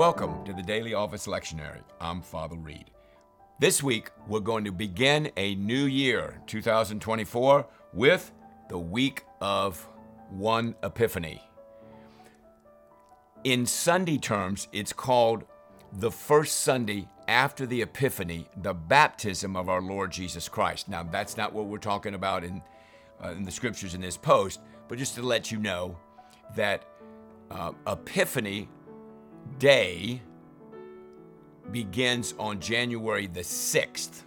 Welcome to the Daily Office Lectionary. I'm Father Reed. This week, we're going to begin a new year, 2024, with the week of one Epiphany. In Sunday terms, it's called the first Sunday after the Epiphany, the baptism of our Lord Jesus Christ. Now, that's not what we're talking about in, uh, in the scriptures in this post, but just to let you know that uh, Epiphany Day begins on January the 6th.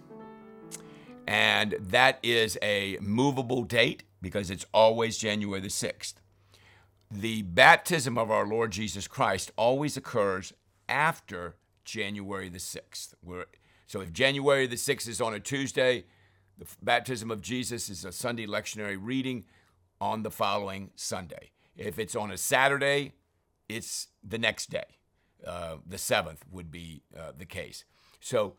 And that is a movable date because it's always January the 6th. The baptism of our Lord Jesus Christ always occurs after January the 6th. We're, so if January the 6th is on a Tuesday, the baptism of Jesus is a Sunday lectionary reading on the following Sunday. If it's on a Saturday, it's the next day. Uh, the seventh would be uh, the case. So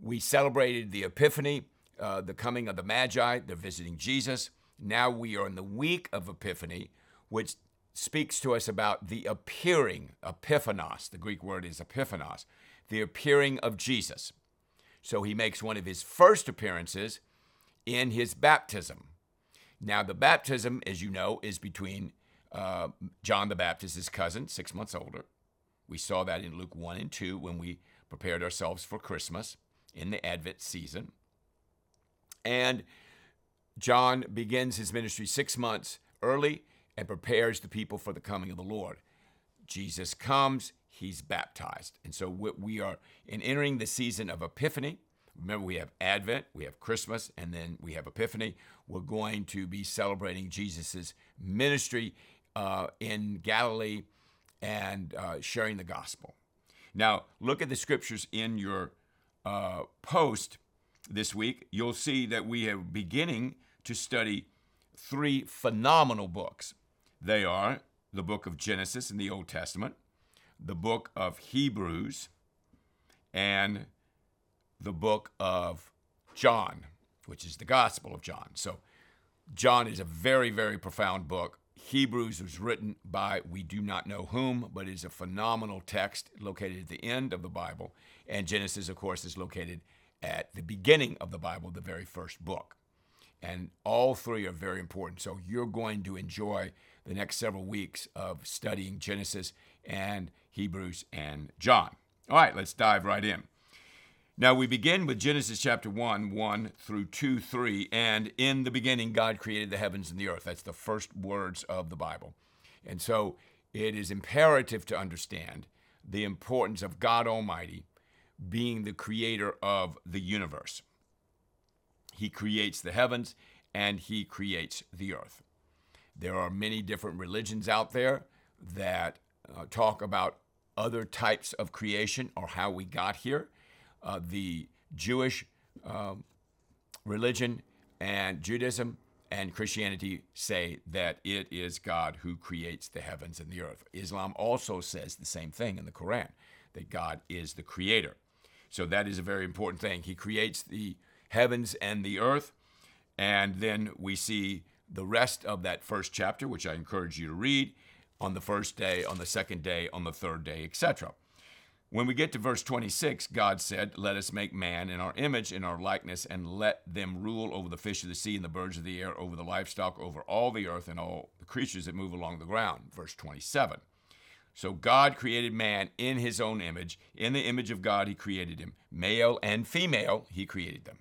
we celebrated the Epiphany, uh, the coming of the Magi. They're visiting Jesus. Now we are in the week of Epiphany, which speaks to us about the appearing, epiphanos. The Greek word is epiphanos, the appearing of Jesus. So he makes one of his first appearances in his baptism. Now, the baptism, as you know, is between uh, John the Baptist's cousin, six months older. We saw that in Luke 1 and 2 when we prepared ourselves for Christmas in the Advent season. And John begins his ministry six months early and prepares the people for the coming of the Lord. Jesus comes, he's baptized. And so we are in entering the season of Epiphany. Remember, we have Advent, we have Christmas, and then we have Epiphany. We're going to be celebrating Jesus' ministry uh, in Galilee and uh, sharing the gospel. Now, look at the scriptures in your uh, post this week. You'll see that we are beginning to study three phenomenal books. They are the book of Genesis in the Old Testament, the book of Hebrews, and the book of John, which is the Gospel of John. So, John is a very, very profound book. Hebrews was written by we do not know whom, but is a phenomenal text located at the end of the Bible. And Genesis, of course, is located at the beginning of the Bible, the very first book. And all three are very important. So you're going to enjoy the next several weeks of studying Genesis and Hebrews and John. All right, let's dive right in. Now we begin with Genesis chapter 1, 1 through 2, 3. And in the beginning, God created the heavens and the earth. That's the first words of the Bible. And so it is imperative to understand the importance of God Almighty being the creator of the universe. He creates the heavens and he creates the earth. There are many different religions out there that uh, talk about other types of creation or how we got here uh, the Jewish um, religion and Judaism and Christianity say that it is God who creates the heavens and the earth. Islam also says the same thing in the Quran, that God is the creator. So that is a very important thing. He creates the heavens and the earth. And then we see the rest of that first chapter, which I encourage you to read on the first day, on the second day, on the third day, etc. When we get to verse 26, God said, Let us make man in our image, in our likeness, and let them rule over the fish of the sea and the birds of the air, over the livestock, over all the earth, and all the creatures that move along the ground. Verse 27. So God created man in his own image. In the image of God, he created him. Male and female, he created them.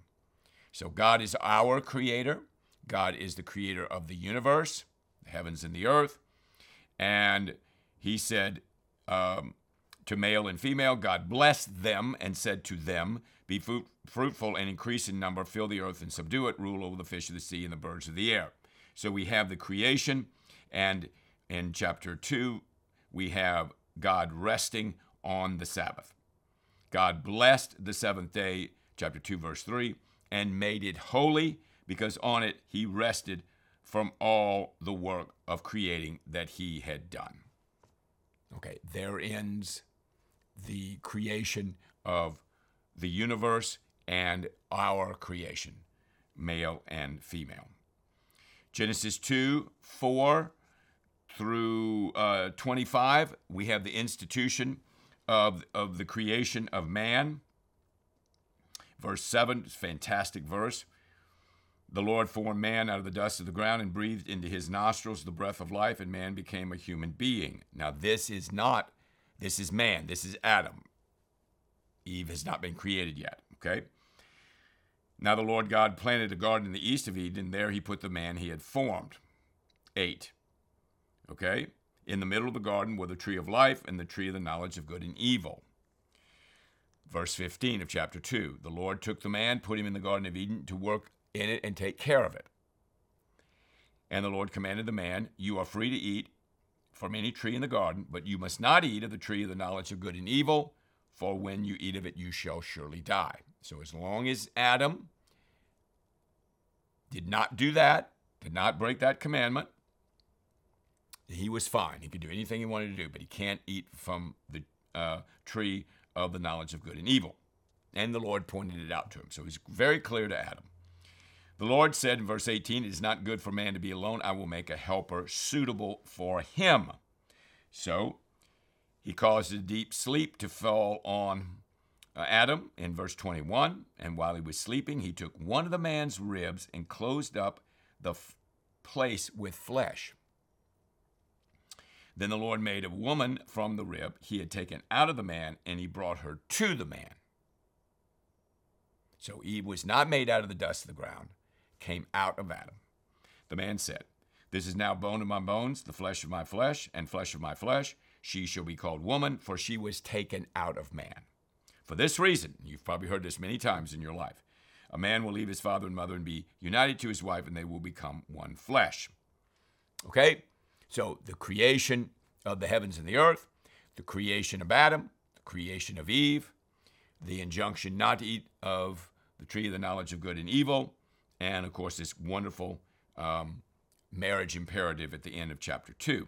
So God is our creator. God is the creator of the universe, the heavens and the earth. And he said, um, to male and female. God blessed them and said to them, Be fruit, fruitful and increase in number, fill the earth and subdue it, rule over the fish of the sea and the birds of the air. So we have the creation, and in chapter 2, we have God resting on the Sabbath. God blessed the seventh day, chapter 2, verse 3, and made it holy because on it he rested from all the work of creating that he had done. Okay, there ends the creation of the universe and our creation, male and female. Genesis 2 4 through uh, 25, we have the institution of, of the creation of man. Verse 7, fantastic verse. The Lord formed man out of the dust of the ground and breathed into his nostrils the breath of life, and man became a human being. Now, this is not, this is man, this is Adam. Eve has not been created yet, okay? Now the Lord God planted a garden in the east of Eden, there he put the man he had formed. 8. Okay? In the middle of the garden were the tree of life and the tree of the knowledge of good and evil. Verse 15 of chapter 2 The Lord took the man, put him in the Garden of Eden to work in it and take care of it. And the Lord commanded the man, You are free to eat from any tree in the garden, but you must not eat of the tree of the knowledge of good and evil, for when you eat of it, you shall surely die. So, as long as Adam did not do that, did not break that commandment, he was fine. He could do anything he wanted to do, but he can't eat from the uh, tree of the knowledge of good and evil. And the Lord pointed it out to him. So he's very clear to Adam. The Lord said in verse 18, It is not good for man to be alone. I will make a helper suitable for him. So he caused a deep sleep to fall on uh, Adam in verse 21. And while he was sleeping, he took one of the man's ribs and closed up the f- place with flesh. Then the Lord made a woman from the rib he had taken out of the man, and he brought her to the man. So Eve was not made out of the dust of the ground, came out of Adam. The man said, This is now bone of my bones, the flesh of my flesh, and flesh of my flesh. She shall be called woman, for she was taken out of man. For this reason, you've probably heard this many times in your life, a man will leave his father and mother and be united to his wife, and they will become one flesh. Okay? So the creation of the heavens and the earth, the creation of Adam, the creation of Eve, the injunction not to eat of the tree of the knowledge of good and evil, and of course this wonderful um, marriage imperative at the end of chapter 2.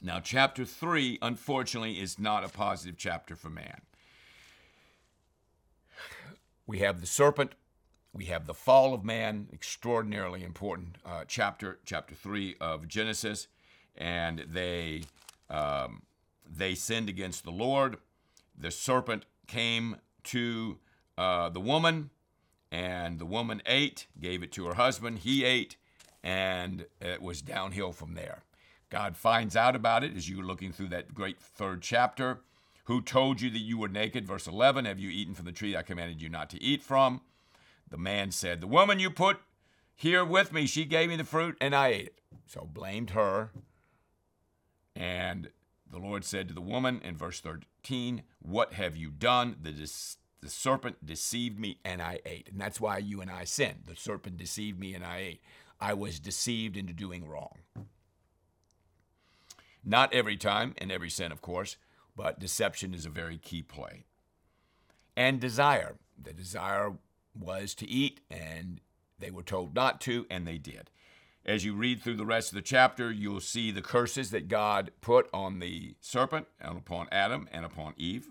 Now, chapter 3, unfortunately, is not a positive chapter for man. We have the serpent we have the fall of man, extraordinarily important uh, chapter, chapter three of Genesis, and they um, they sinned against the Lord. The serpent came to uh, the woman, and the woman ate, gave it to her husband. He ate, and it was downhill from there. God finds out about it as you're looking through that great third chapter. Who told you that you were naked? Verse 11 Have you eaten from the tree I commanded you not to eat from? The man said, The woman you put here with me, she gave me the fruit and I ate it. So blamed her. And the Lord said to the woman in verse 13, What have you done? The, the serpent deceived me and I ate. And that's why you and I sinned. The serpent deceived me and I ate. I was deceived into doing wrong. Not every time, and every sin, of course, but deception is a very key play. And desire. The desire was to eat, and they were told not to, and they did. As you read through the rest of the chapter, you'll see the curses that God put on the serpent and upon Adam and upon Eve.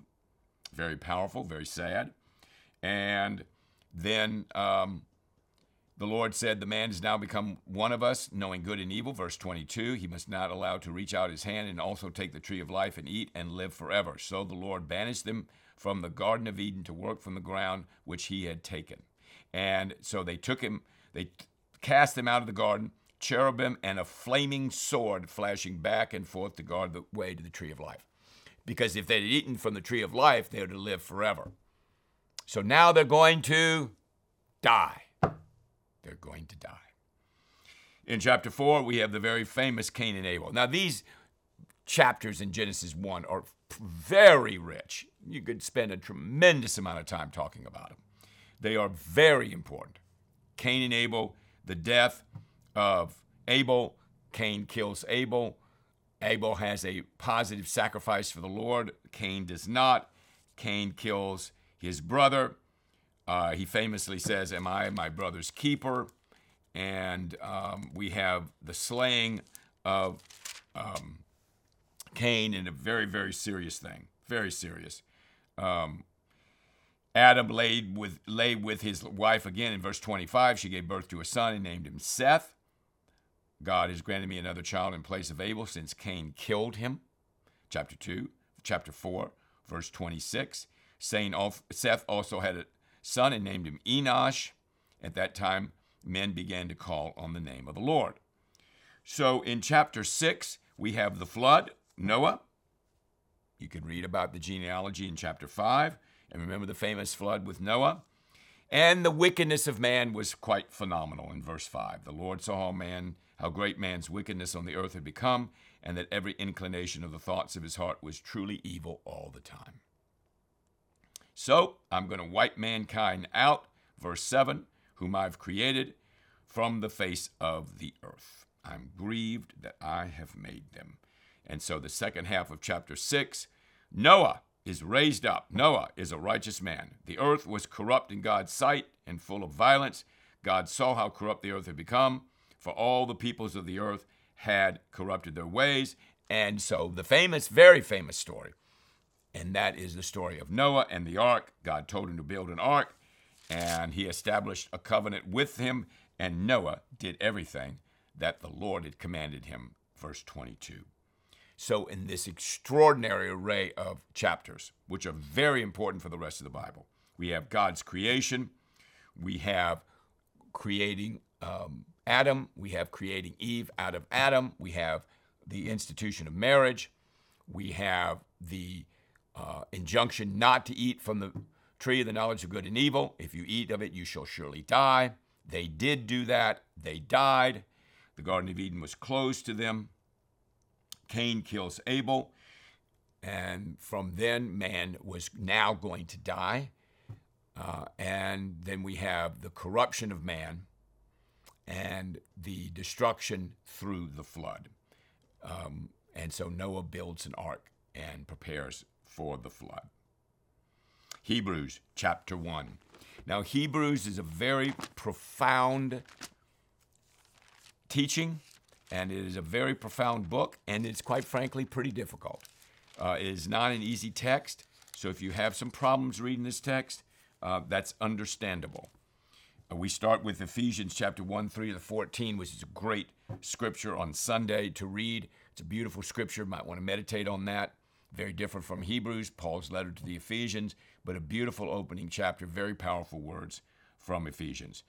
Very powerful, very sad. And then um, the Lord said, The man has now become one of us, knowing good and evil. Verse 22 He must not allow to reach out his hand and also take the tree of life and eat and live forever. So the Lord banished them from the Garden of Eden to work from the ground which he had taken. And so they took him, they cast him out of the garden, cherubim and a flaming sword flashing back and forth to guard the way to the tree of life. Because if they'd eaten from the tree of life, they would have lived forever. So now they're going to die. They're going to die. In chapter 4, we have the very famous Cain and Abel. Now, these chapters in Genesis 1 are very rich. You could spend a tremendous amount of time talking about them. They are very important. Cain and Abel, the death of Abel, Cain kills Abel. Abel has a positive sacrifice for the Lord. Cain does not. Cain kills his brother. Uh, he famously says, Am I my brother's keeper? And um, we have the slaying of um, Cain in a very, very serious thing. Very serious. Um, Adam laid with, lay with his wife again in verse 25. She gave birth to a son and named him Seth. God has granted me another child in place of Abel since Cain killed him. Chapter 2, chapter 4. verse 26. saying Seth also had a son and named him Enosh. At that time, men began to call on the name of the Lord. So in chapter 6, we have the flood, Noah. You can read about the genealogy in chapter 5 and remember the famous flood with Noah. And the wickedness of man was quite phenomenal in verse 5. The Lord saw man, how great man's wickedness on the earth had become, and that every inclination of the thoughts of his heart was truly evil all the time. So I'm going to wipe mankind out, verse 7, whom I've created from the face of the earth. I'm grieved that I have made them. And so the second half of chapter 6, Noah is raised up. Noah is a righteous man. The earth was corrupt in God's sight and full of violence. God saw how corrupt the earth had become, for all the peoples of the earth had corrupted their ways. And so the famous, very famous story, and that is the story of Noah and the ark. God told him to build an ark, and he established a covenant with him, and Noah did everything that the Lord had commanded him. Verse 22. So, in this extraordinary array of chapters, which are very important for the rest of the Bible, we have God's creation, we have creating um, Adam, we have creating Eve out of Adam, we have the institution of marriage, we have the uh, injunction not to eat from the tree of the knowledge of good and evil. If you eat of it, you shall surely die. They did do that, they died. The Garden of Eden was closed to them. Cain kills Abel. And from then, man was now going to die. Uh, and then we have the corruption of man and the destruction through the flood. Um, and so Noah builds an ark and prepares for the flood. Hebrews chapter 1. Now, Hebrews is a very profound teaching, and it is a very profound book, and it's quite frankly pretty difficult. Uh, it is not an easy text, so if you have some problems reading this text, uh, that's understandable. Uh, we start with Ephesians chapter 1, 3 to 14, which is a great scripture on Sunday to read. It's a beautiful scripture. Might want to meditate on that. Very different from Hebrews, Paul's letter to the Ephesians, but a beautiful opening chapter, very powerful words from Ephesians.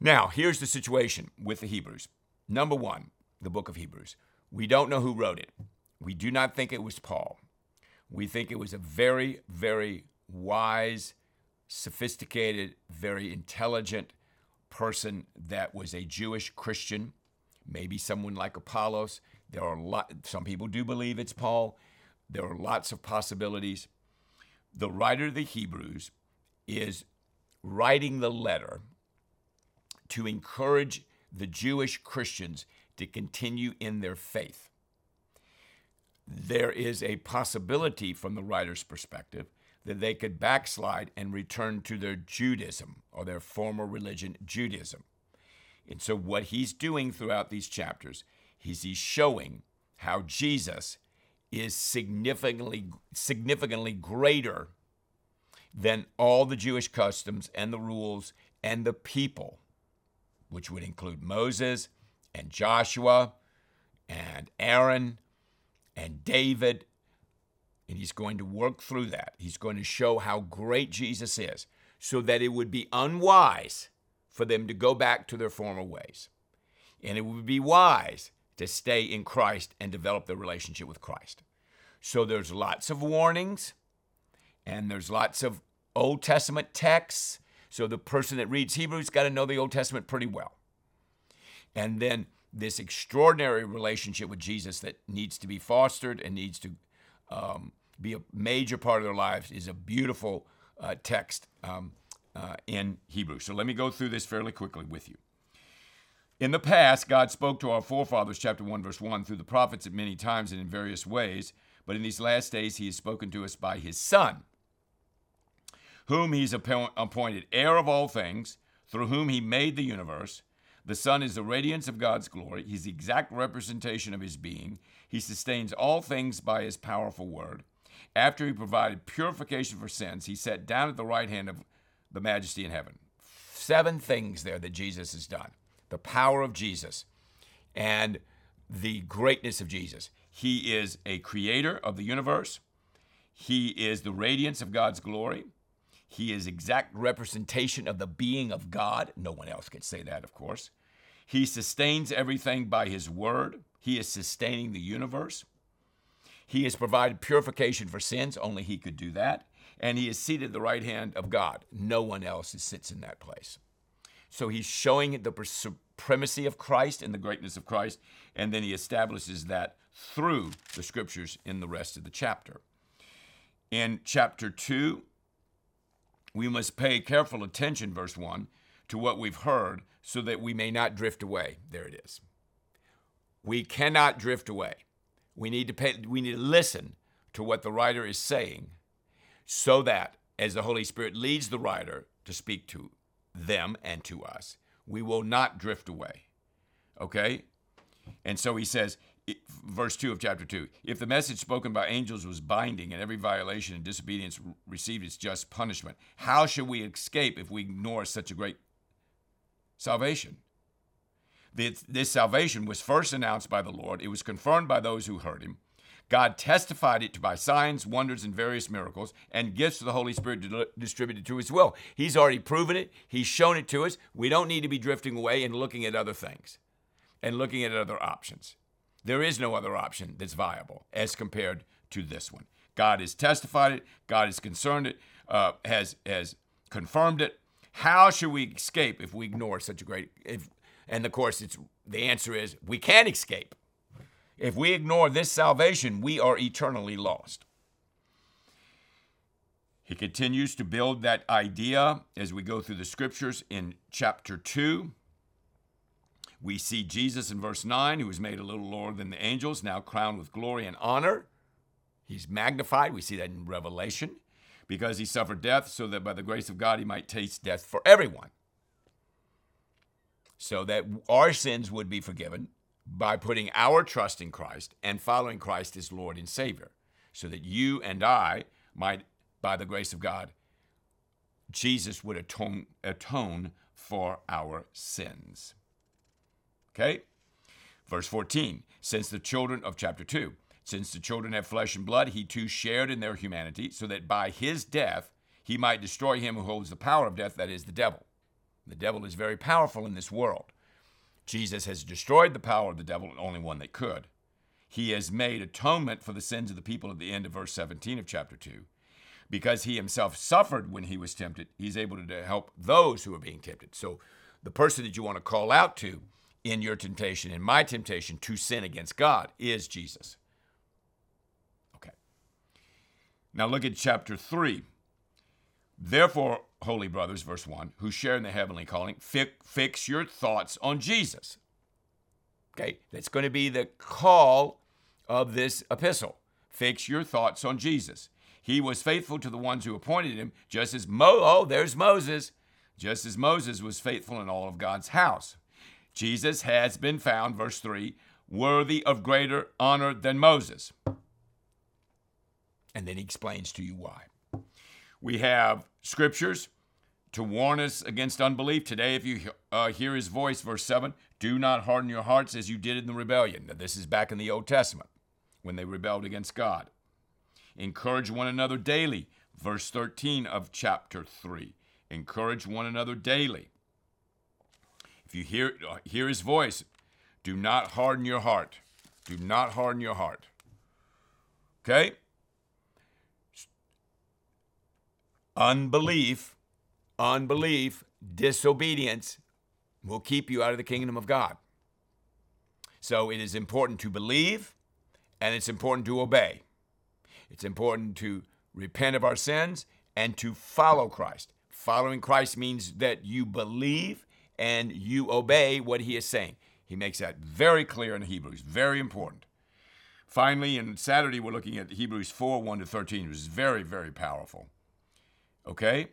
Now, here's the situation with the Hebrews. Number one, the book of Hebrews. We don't know who wrote it. We do not think it was Paul. We think it was a very, very wise, sophisticated, very intelligent person that was a Jewish Christian, maybe someone like Apollos. There are a lot, some people do believe it's Paul. There are lots of possibilities. The writer of the Hebrews is writing the letter to encourage the Jewish Christians to continue in their faith. There is a possibility from the writer's perspective that they could backslide and return to their Judaism or their former religion, Judaism. And so, what he's doing throughout these chapters is he's showing how Jesus is significantly, significantly greater than all the Jewish customs and the rules and the people which would include Moses and Joshua and Aaron and David. And he's going to work through that. He's going to show how great Jesus is so that it would be unwise for them to go back to their former ways. And it would be wise to stay in Christ and develop their relationship with Christ. So there's lots of warnings and there's lots of Old Testament texts so the person that reads Hebrews got to know the Old Testament pretty well. And then this extraordinary relationship with Jesus that needs to be fostered and needs to um, be a major part of their lives is a beautiful uh, text um, uh, in Hebrew. So let me go through this fairly quickly with you. In the past, God spoke to our forefathers, chapter 1, verse 1, through the prophets at many times and in various ways, but in these last days, He has spoken to us by His Son whom he's appointed heir of all things, through whom he made the universe. The Son is the radiance of God's glory. He's the exact representation of his being. He sustains all things by his powerful word. After he provided purification for sins, he sat down at the right hand of the majesty in heaven. Seven things there that Jesus has done the power of Jesus and the greatness of Jesus. He is a creator of the universe. He is the radiance of God's glory. He is exact representation of the being of God. No one else can say that, of course. He sustains everything by his word. He is sustaining the universe. He has provided purification for sins. Only he could do that. And he is seated at the right hand of God. No one else sits in that place. So he's showing the supremacy of Christ and the greatness of Christ. And then he establishes that through the scriptures in the rest of the chapter. In chapter 2, we must pay careful attention, verse 1, to what we've heard so that we may not drift away. There it is. We cannot drift away. We need to pay, we need to listen to what the writer is saying so that as the Holy Spirit leads the writer to speak to them and to us, we will not drift away. Okay? And so he says, verse 2 of chapter 2 if the message spoken by angels was binding and every violation and disobedience received its just punishment how shall we escape if we ignore such a great salvation? This salvation was first announced by the lord. It was confirmed by those who heard him. God testified it by signs wonders and various miracles and gifts of the holy spirit distributed to his will. He's already proven it. He's shown it to us. We don't need to be drifting away and looking at other things and looking at other options there is no other option that's viable as compared to this one. God has testified it. God has concerned it. Uh, has has confirmed it. How should we escape if we ignore such a great? If, and of course, it's the answer is we can't escape. If we ignore this salvation, we are eternally lost. He continues to build that idea as we go through the scriptures in chapter 2. We see Jesus in verse 9, who was made a little lower than the angels, now crowned with glory and honor. He's magnified. We see that in Revelation because he suffered death so that by the grace of God he might taste death for everyone. So that our sins would be forgiven by putting our trust in Christ and following Christ as Lord and Savior. So that you and I might, by the grace of God, Jesus would atone, atone for our sins. Okay? Verse 14, since the children of chapter 2, since the children have flesh and blood, he too shared in their humanity, so that by his death he might destroy him who holds the power of death, that is, the devil. The devil is very powerful in this world. Jesus has destroyed the power of the devil, the only one that could. He has made atonement for the sins of the people at the end of verse 17 of chapter 2. Because he himself suffered when he was tempted, he's able to help those who are being tempted. So the person that you want to call out to in your temptation, in my temptation to sin against God, is Jesus. Okay. Now look at chapter 3. Therefore, holy brothers, verse 1, who share in the heavenly calling, fix your thoughts on Jesus. Okay, that's going to be the call of this epistle. Fix your thoughts on Jesus. He was faithful to the ones who appointed him, just as Mo, oh, there's Moses, just as Moses was faithful in all of God's house. Jesus has been found, verse 3, worthy of greater honor than Moses. And then he explains to you why. We have scriptures to warn us against unbelief. Today, if you uh, hear his voice, verse 7, do not harden your hearts as you did in the rebellion. Now, this is back in the Old Testament when they rebelled against God. Encourage one another daily, verse 13 of chapter 3. Encourage one another daily. If you hear, uh, hear his voice, do not harden your heart. Do not harden your heart. Okay? Unbelief, unbelief, disobedience will keep you out of the kingdom of God. So it is important to believe and it's important to obey. It's important to repent of our sins and to follow Christ. Following Christ means that you believe and you obey what he is saying. He makes that very clear in Hebrews, very important. Finally, in Saturday, we're looking at Hebrews 4 1 to 13, which is very, very powerful. Okay?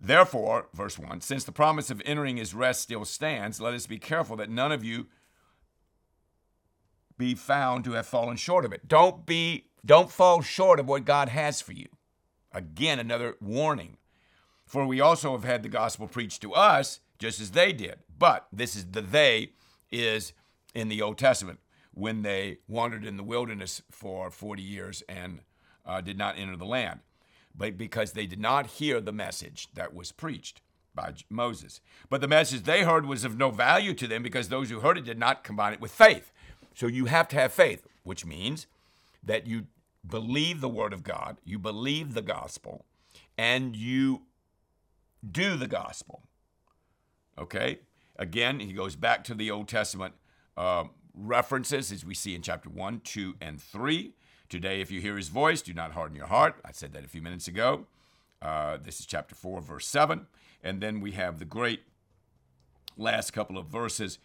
Therefore, verse 1 since the promise of entering his rest still stands, let us be careful that none of you be found to have fallen short of it. Don't be don't fall short of what God has for you. Again, another warning. For we also have had the gospel preached to us, just as they did. But this is the they is in the Old Testament when they wandered in the wilderness for 40 years and uh, did not enter the land, but because they did not hear the message that was preached by Moses. But the message they heard was of no value to them because those who heard it did not combine it with faith. So you have to have faith, which means that you believe the word of God, you believe the gospel, and you do the gospel. Okay? Again, he goes back to the Old Testament uh, references as we see in chapter 1, 2, and 3. Today, if you hear his voice, do not harden your heart. I said that a few minutes ago. Uh, this is chapter 4, verse 7. And then we have the great last couple of verses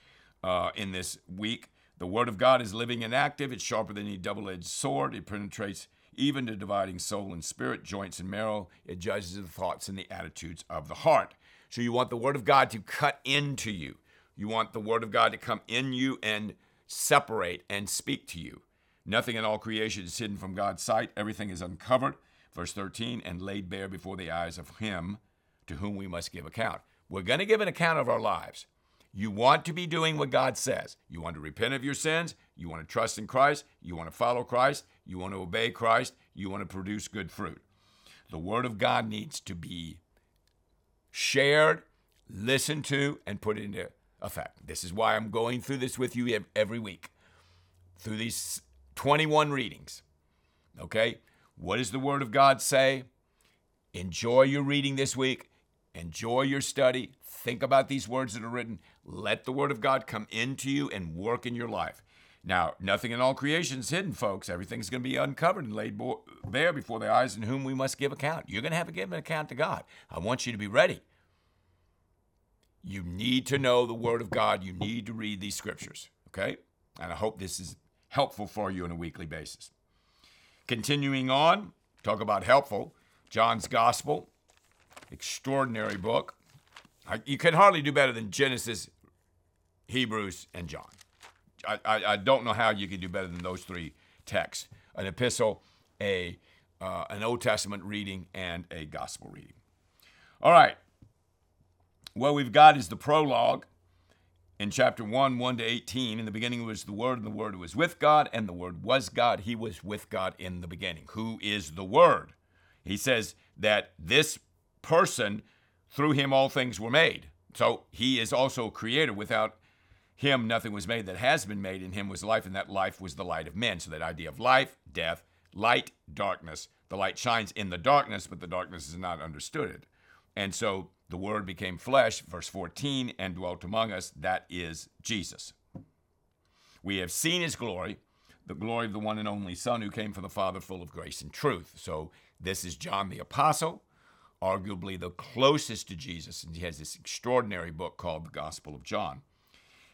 uh, in this week. The word of God is living and active. It's sharper than any double edged sword. It penetrates even to dividing soul and spirit, joints and marrow. It judges the thoughts and the attitudes of the heart. So you want the Word of God to cut into you. You want the Word of God to come in you and separate and speak to you. Nothing in all creation is hidden from God's sight. Everything is uncovered. Verse 13, and laid bare before the eyes of Him to whom we must give account. We're going to give an account of our lives. You want to be doing what God says. You want to repent of your sins. You want to trust in Christ. You want to follow Christ. You want to obey Christ. You want to produce good fruit. The Word of God needs to be shared, listened to, and put into effect. This is why I'm going through this with you every week through these 21 readings. Okay? What does the Word of God say? Enjoy your reading this week. Enjoy your study. Think about these words that are written. Let the Word of God come into you and work in your life. Now, nothing in all creation is hidden, folks. Everything's going to be uncovered and laid bare before the eyes in whom we must give account. You're going to have to give an account to God. I want you to be ready. You need to know the Word of God. You need to read these scriptures, okay? And I hope this is helpful for you on a weekly basis. Continuing on, talk about helpful. John's Gospel, extraordinary book. You can hardly do better than Genesis, Hebrews, and John. I, I, don't know how you can do better than those three texts an epistle, a, uh, an Old Testament reading, and a gospel reading. All right. What we've got is the prologue in chapter 1, 1 to 18. In the beginning was the Word, and the Word was with God, and the Word was God. He was with God in the beginning. Who is the Word? He says that this person, through him all things were made. So he is also creator. Without him, nothing was made that has been made. In him was life, and that life was the light of men. So that idea of life, death, light, darkness. The light shines in the darkness, but the darkness is not understood it. And so the Word became flesh, verse 14, and dwelt among us. That is Jesus. We have seen his glory, the glory of the one and only Son who came from the Father, full of grace and truth. So this is John the Apostle, arguably the closest to Jesus, and he has this extraordinary book called the Gospel of John.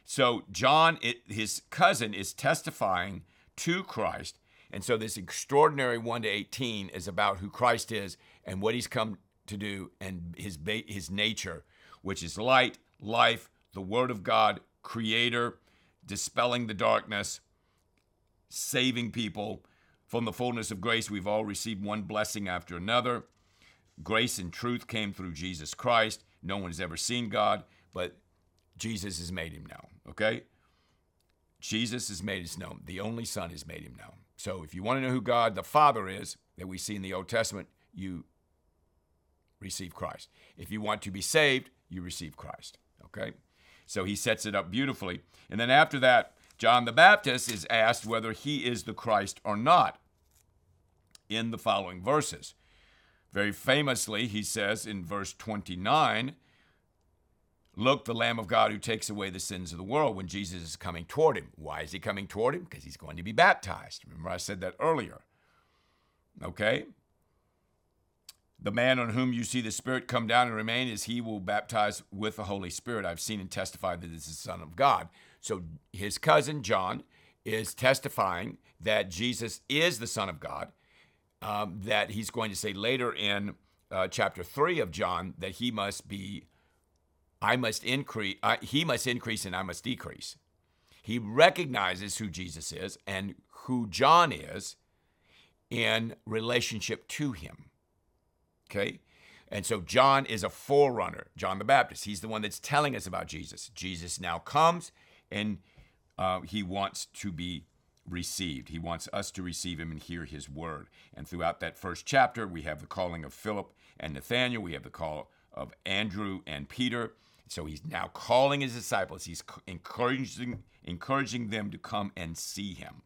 So John, it, his cousin, is testifying to Christ. And so this extraordinary 1 to 18 is about who Christ is and what he's come to do and his his nature, which is light, life, the word of God, creator, dispelling the darkness, saving people from the fullness of grace. We've all received one blessing after another. Grace and truth came through Jesus Christ. No one has ever seen God, but Jesus has made him known, okay? Jesus has made us known. The only Son has made him known. So if you want to know who God the Father is that we see in the Old Testament, you receive Christ. If you want to be saved, you receive Christ. Okay? So he sets it up beautifully. And then after that, John the Baptist is asked whether he is the Christ or not in the following verses. Very famously, he says in verse 29, Look, the Lamb of God who takes away the sins of the world when Jesus is coming toward him. Why is he coming toward him? Because he's going to be baptized. Remember, I said that earlier. Okay? The man on whom you see the Spirit come down and remain is he will baptize with the Holy Spirit. I've seen and testified that this is the Son of God. So his cousin John is testifying that Jesus is the Son of God, um, that he's going to say later in uh, chapter 3 of John that he must be, I must increase, uh, he must increase and I must decrease. He recognizes who Jesus is and who John is in relationship to him. Okay? And so John is a forerunner, John the Baptist. He's the one that's telling us about Jesus. Jesus now comes and uh, he wants to be received. He wants us to receive him and hear his word. And throughout that first chapter, we have the calling of Philip and Nathaniel. We have the call of Andrew and Peter. So he's now calling his disciples. He's encouraging, encouraging them to come and see him.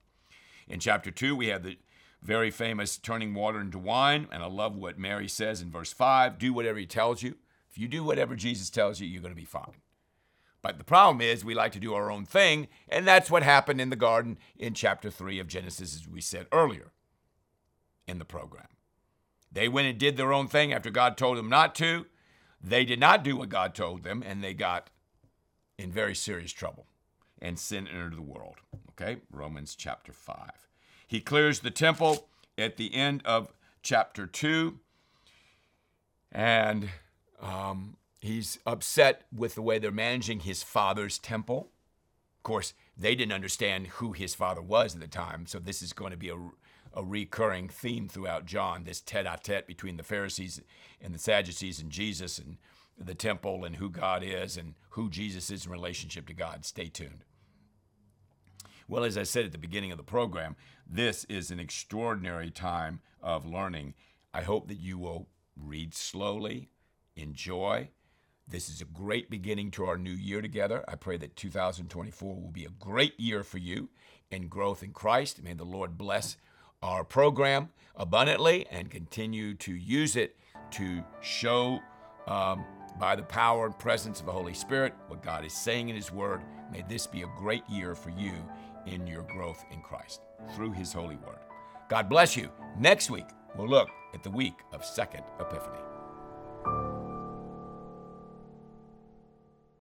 In chapter 2, we have the very famous turning water into wine. And I love what Mary says in verse 5 do whatever he tells you. If you do whatever Jesus tells you, you're going to be fine. But the problem is, we like to do our own thing, and that's what happened in the garden in chapter 3 of Genesis, as we said earlier in the program. They went and did their own thing after God told them not to. They did not do what God told them, and they got in very serious trouble, and sin entered the world. Okay, Romans chapter 5. He clears the temple at the end of chapter 2, and um, He's upset with the way they're managing his father's temple. Of course, they didn't understand who his father was at the time, so this is going to be a, a recurring theme throughout John this tete a tete between the Pharisees and the Sadducees and Jesus and the temple and who God is and who Jesus is in relationship to God. Stay tuned. Well, as I said at the beginning of the program, this is an extraordinary time of learning. I hope that you will read slowly, enjoy, this is a great beginning to our new year together. I pray that 2024 will be a great year for you in growth in Christ. May the Lord bless our program abundantly and continue to use it to show um, by the power and presence of the Holy Spirit what God is saying in His Word. May this be a great year for you in your growth in Christ through His holy Word. God bless you. Next week, we'll look at the week of Second Epiphany.